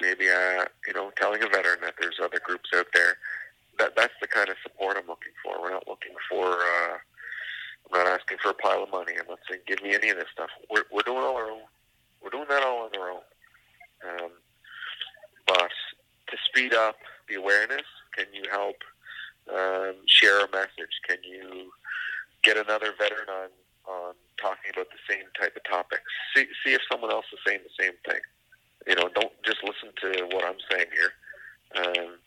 Maybe, uh, you know, telling a veteran that there's other groups out there. That that's the kind of support I'm looking for. We're not looking for. Uh, I'm not asking for a pile of money. I'm not saying give me any of this stuff. We're we're doing all our own. We're doing that all on our own. Um, but to speed up the awareness, can you help um, share a message? Can you get another veteran on on talking about the same type of topics? See see if someone else is saying the same thing. You know, don't just listen to what I'm saying here. Um,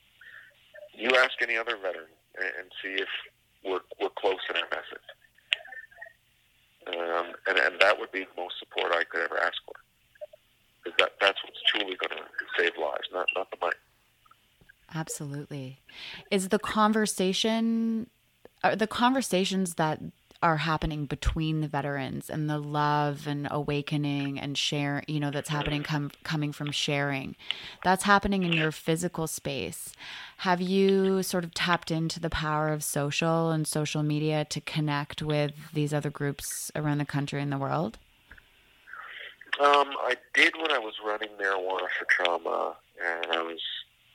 you ask any other veteran and, see if we're we're close in our message. Um, and, and that would be the most support I could ever ask for. Because that, that's what's truly going to save lives, not, not the money. Absolutely. Is the conversation, are the conversations that are happening between the veterans and the love and awakening and share you know that's happening com- coming from sharing. That's happening in your physical space. Have you sort of tapped into the power of social and social media to connect with these other groups around the country and the world? Um, I did when I was running marijuana for trauma, and I was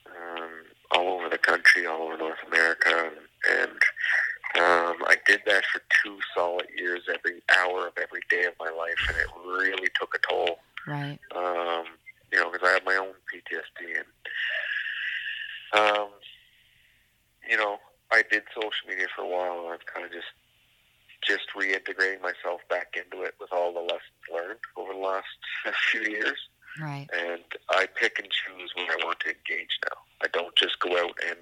um, all over the country, all over North America, and, and um, I did that for two solid years, every hour of every day of my life, and it really took a toll. right Um, you know, because I have my own PTSD, and um, you know, I did social media for a while, and I've kind of just just reintegrating myself back into it with all the lessons learned over the last <laughs> few years right and I pick and choose when I want to engage now. I don't just go out and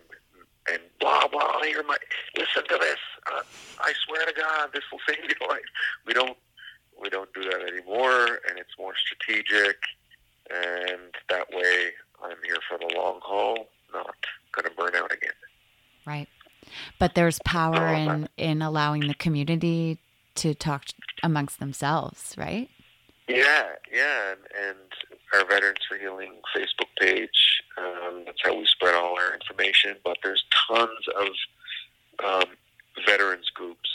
and blah blah. Here, my listen to this. Uh, I swear to God, this will <laughs> save your life. We don't we don't do that anymore, and it's more strategic. And that way, I'm here for the long haul, not going to burn out again. right but there's power Oh, in in allowing the community to talk amongst themselves right Yeah, yeah, and, and our Veterans for Healing Facebook page. Um, that's how we spread all our information. But there's tons of um, veterans groups,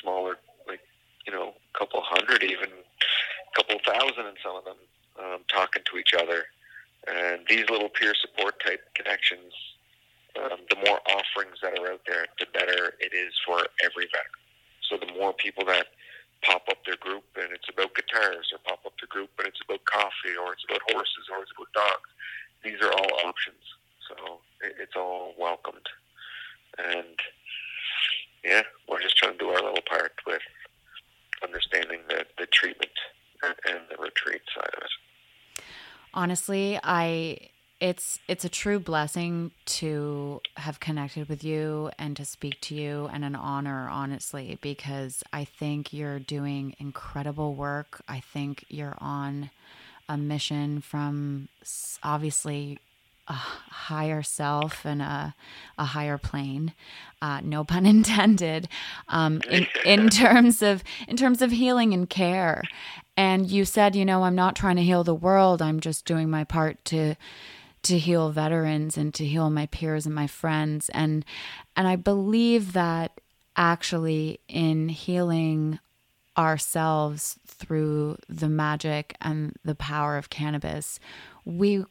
smaller, like you know, a couple hundred, even a couple thousand, and some of them, um, talking to each other. And these little peer support type connections, um, the more offerings that are out there, the better it is for every veteran. So the more people that pop up their group and it's about guitars, or pop up their group and it's about coffee, or it's about horses, or it's about dogs. These are all options, so it's all welcomed. And yeah, we're just trying to do our little part with understanding the, the treatment and, and the retreat side of it. honestly i it's it's a true blessing to have connected with you and to speak to you and an honor honestly because i think you're doing incredible work. I think you're on a mission from obviously a higher self and a, a higher plane uh, no pun <laughs> intended um, in, in <laughs> terms of in terms of healing and care. And you said you know i'm not trying to heal the world. I'm just doing my part to to heal veterans and to heal my peers and my friends. And and i believe that actually in healing ourselves through the magic and the power of cannabis we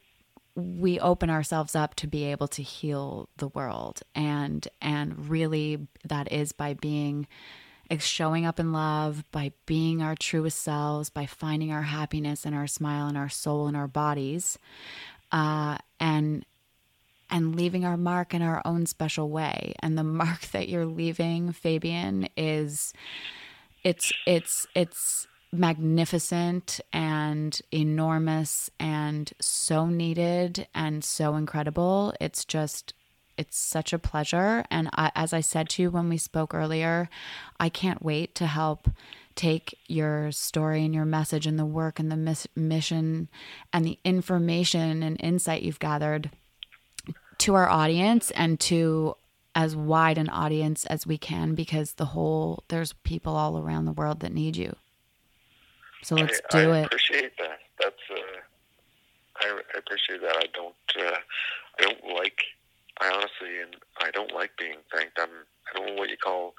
we open ourselves up to be able to heal the world. And and really that is by being showing up in love by being our truest selves by finding our happiness and our smile and our soul and our bodies uh, and and leaving our mark in our own special way. And the <laughs> mark that you're leaving fabian is it's it's it's magnificent and enormous and so needed and so incredible. It's just it's such a pleasure. And I, as i said to you when we spoke earlier i can't wait to help take your story and your message and the work and the mis- mission and the information and insight you've gathered to our audience and to as wide an audience as we can because the whole there's people all around the world that need you so let's I, do I it appreciate that. That's uh, I, I appreciate that. I don't uh, I don't like I honestly and I don't like being thanked. I'm I don't know what you call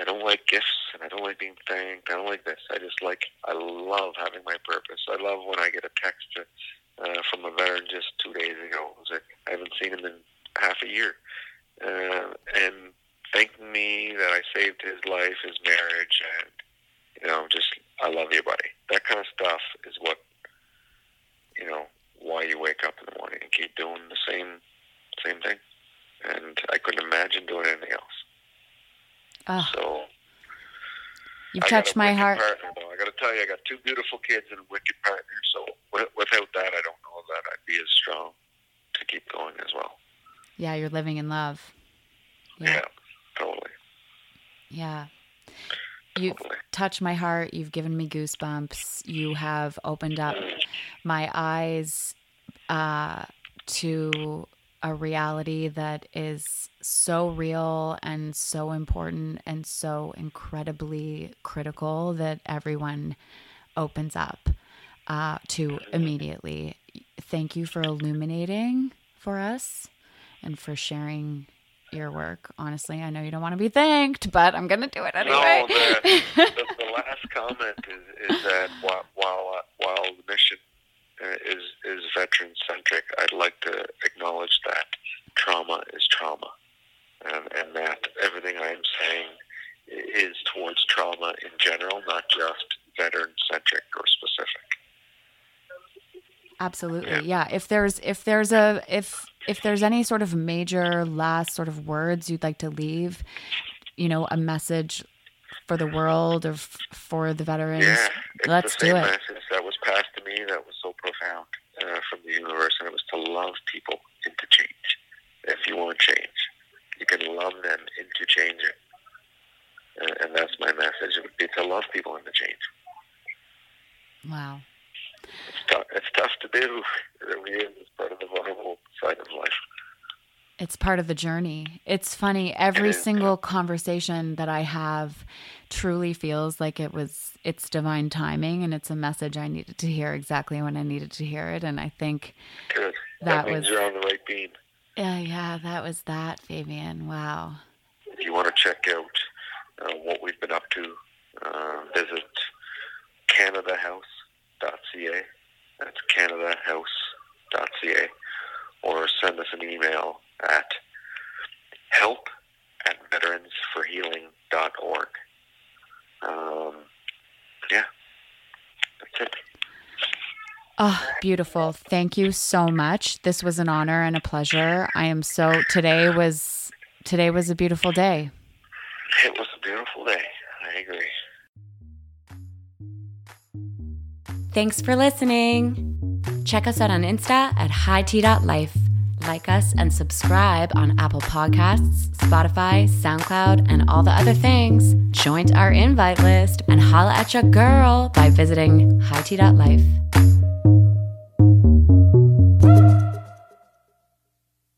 I don't like gifts and I don't like being thanked. I don't like this. I just like I love having my purpose. I love when I get a text uh, from a veteran just two days ago. It like I haven't seen him in half a year, uh, and thanking me that I saved his life, his marriage, and you know, just I love you, buddy. That kind of stuff is what you know why you wake up in the morning and keep doing the same same thing. And I couldn't imagine doing anything else. Oh, So you've I touched my heart Partner. I got to tell you, I got two beautiful kids and a wicked partner. So without that, I don't know that I'd be as strong to keep going as well. yeah you're living in love Yeah, yeah totally, yeah you've totally. touched my heart you've given me goosebumps you have opened up my eyes uh, to a reality that is so real and so important and so incredibly critical that everyone opens up uh, to immediately. Thank you for illuminating for us and for sharing your work. Honestly, I know you don't want to be thanked, but I'm going to do it anyway. No, the, the, the <laughs> last comment is, is that while while, while the mission uh, Uh, is is veteran centric, I'd like to acknowledge that trauma is trauma, and, and that everything I'm saying is towards trauma in general, not just veteran centric or specific. Absolutely. Yeah. yeah. If there's if there's a if if there's any sort of major last sort of words you'd like to leave, you know, a message for the world or f- for the veterans, yeah, let's do it. Message that was passed to me that was so profound uh, from the universe, and it was to love people into change. If you want change, you can love them into changing, and, and that's my message. It would be to love people into change. Wow. It's tough. It's tough to do. It really is. It's part of the vulnerable side of life. It's part of the journey. It's funny. Every it single conversation that I have truly feels like it was it's divine timing and it's a message I needed to hear exactly when I needed to hear it. And I think Good. that, that was you're on the right beam. Yeah, yeah, that was that, Fabian. Wow. If you want to check out uh, what we've been up to, uh, visit Canada House canadahouse.ca. That's canadahouse.ca. Or send us an email at help at veteransforhealing.org. Um, yeah, that's it. Oh, beautiful. Thank you so much. This was an honor and a pleasure. I am so today was today was a beautiful day. It was a beautiful day. I agree. Thanks for listening. Check us out on Insta at hight.life. Like us and subscribe on Apple Podcasts, Spotify, SoundCloud, and all the other things. Join our invite list and holla at your girl by visiting hight.life.